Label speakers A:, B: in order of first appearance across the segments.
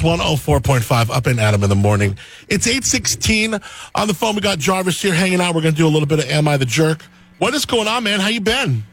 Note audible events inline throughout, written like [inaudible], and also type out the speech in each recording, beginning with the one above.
A: 104.5 up and Adam in the morning. It's 816 on the phone. We got Jarvis here hanging out. We're going to do a little bit of Am I the Jerk? What is going on, man? How you been?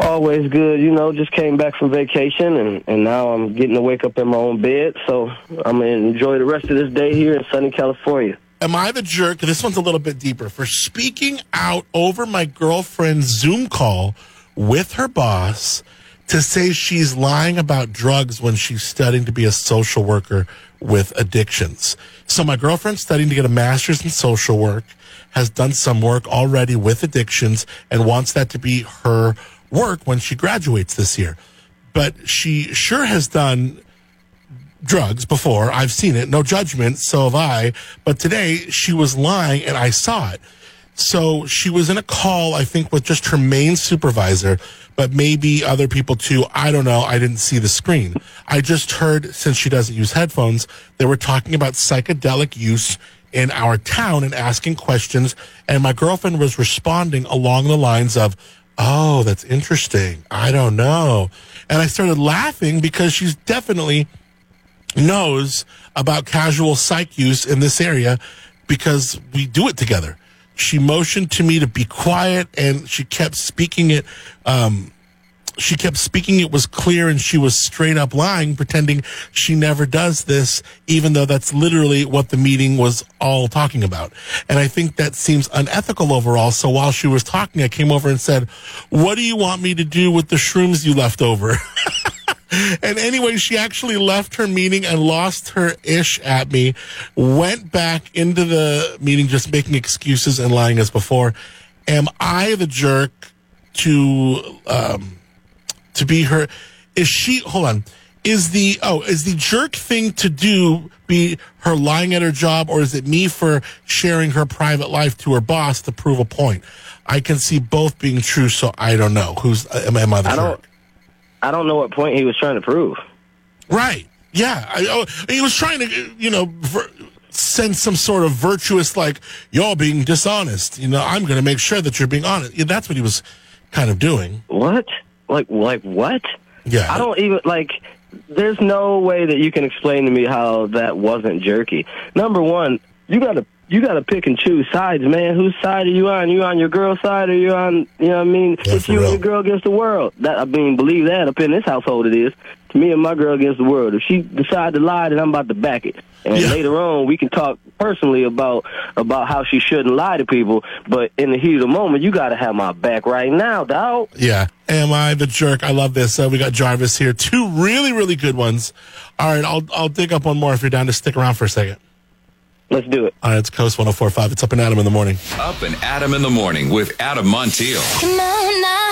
B: Always good, you know. Just came back from vacation, and and now I'm getting to wake up in my own bed. So I'm gonna enjoy the rest of this day here in sunny California.
A: Am I the jerk? This one's a little bit deeper for speaking out over my girlfriend's Zoom call with her boss to say she's lying about drugs when she's studying to be a social worker with addictions. So my girlfriend's studying to get a master's in social work, has done some work already with addictions, and wants that to be her work when she graduates this year. But she sure has done drugs before. I've seen it. No judgment. So have I. But today she was lying and I saw it. So she was in a call, I think, with just her main supervisor, but maybe other people too. I don't know. I didn't see the screen. I just heard, since she doesn't use headphones, they were talking about psychedelic use in our town and asking questions. And my girlfriend was responding along the lines of, Oh, that's interesting. I don't know. And I started laughing because she's definitely knows about casual psych use in this area because we do it together. She motioned to me to be quiet and she kept speaking it. Um, she kept speaking it was clear and she was straight up lying, pretending she never does this, even though that's literally what the meeting was all talking about. And I think that seems unethical overall. So while she was talking, I came over and said, What do you want me to do with the shrooms you left over? [laughs] and anyway, she actually left her meeting and lost her ish at me, went back into the meeting just making excuses and lying as before. Am I the jerk to, um, to be her? Is she, hold on, is the, oh, is the jerk thing to do be her lying at her job or is it me for sharing her private life to her boss to prove a point? I can see both being true, so I don't know. Who's, am, am I the
B: I
A: jerk?
B: I don't know what point he was trying to prove.
A: Right. Yeah. I, oh, he was trying to, you know, ver- send some sort of virtuous, like, you're being dishonest. You know, I'm going to make sure that you're being honest. Yeah, that's what he was kind of doing.
B: What? Like like what?
A: Yeah.
B: I don't even like. There's no way that you can explain to me how that wasn't jerky. Number one, you gotta you gotta pick and choose sides, man. Whose side are you on? You on your girl's side or you on you know what I mean?
A: Yeah,
B: it's you
A: real.
B: and your girl against the world. That I mean, believe that up in this household it is. Me and my girl against the world. If she decide to lie, then I'm about to back it. And
A: Yeah.
B: later on, we can talk personally about about how she shouldn't lie to people. But in the heat of the moment, you gotta have my back right now, dog.
A: Yeah. Am I the jerk? I love this. Uh, we got Jarvis here. Two really, really good ones. All right. I'll, I'll dig up one more if you're down to stick around for a second.
B: Let's do it.
A: All right. It's Coast 1045. It's up and Adam in the morning.
C: Up and Adam in the morning with Adam Montiel.
D: Come on now.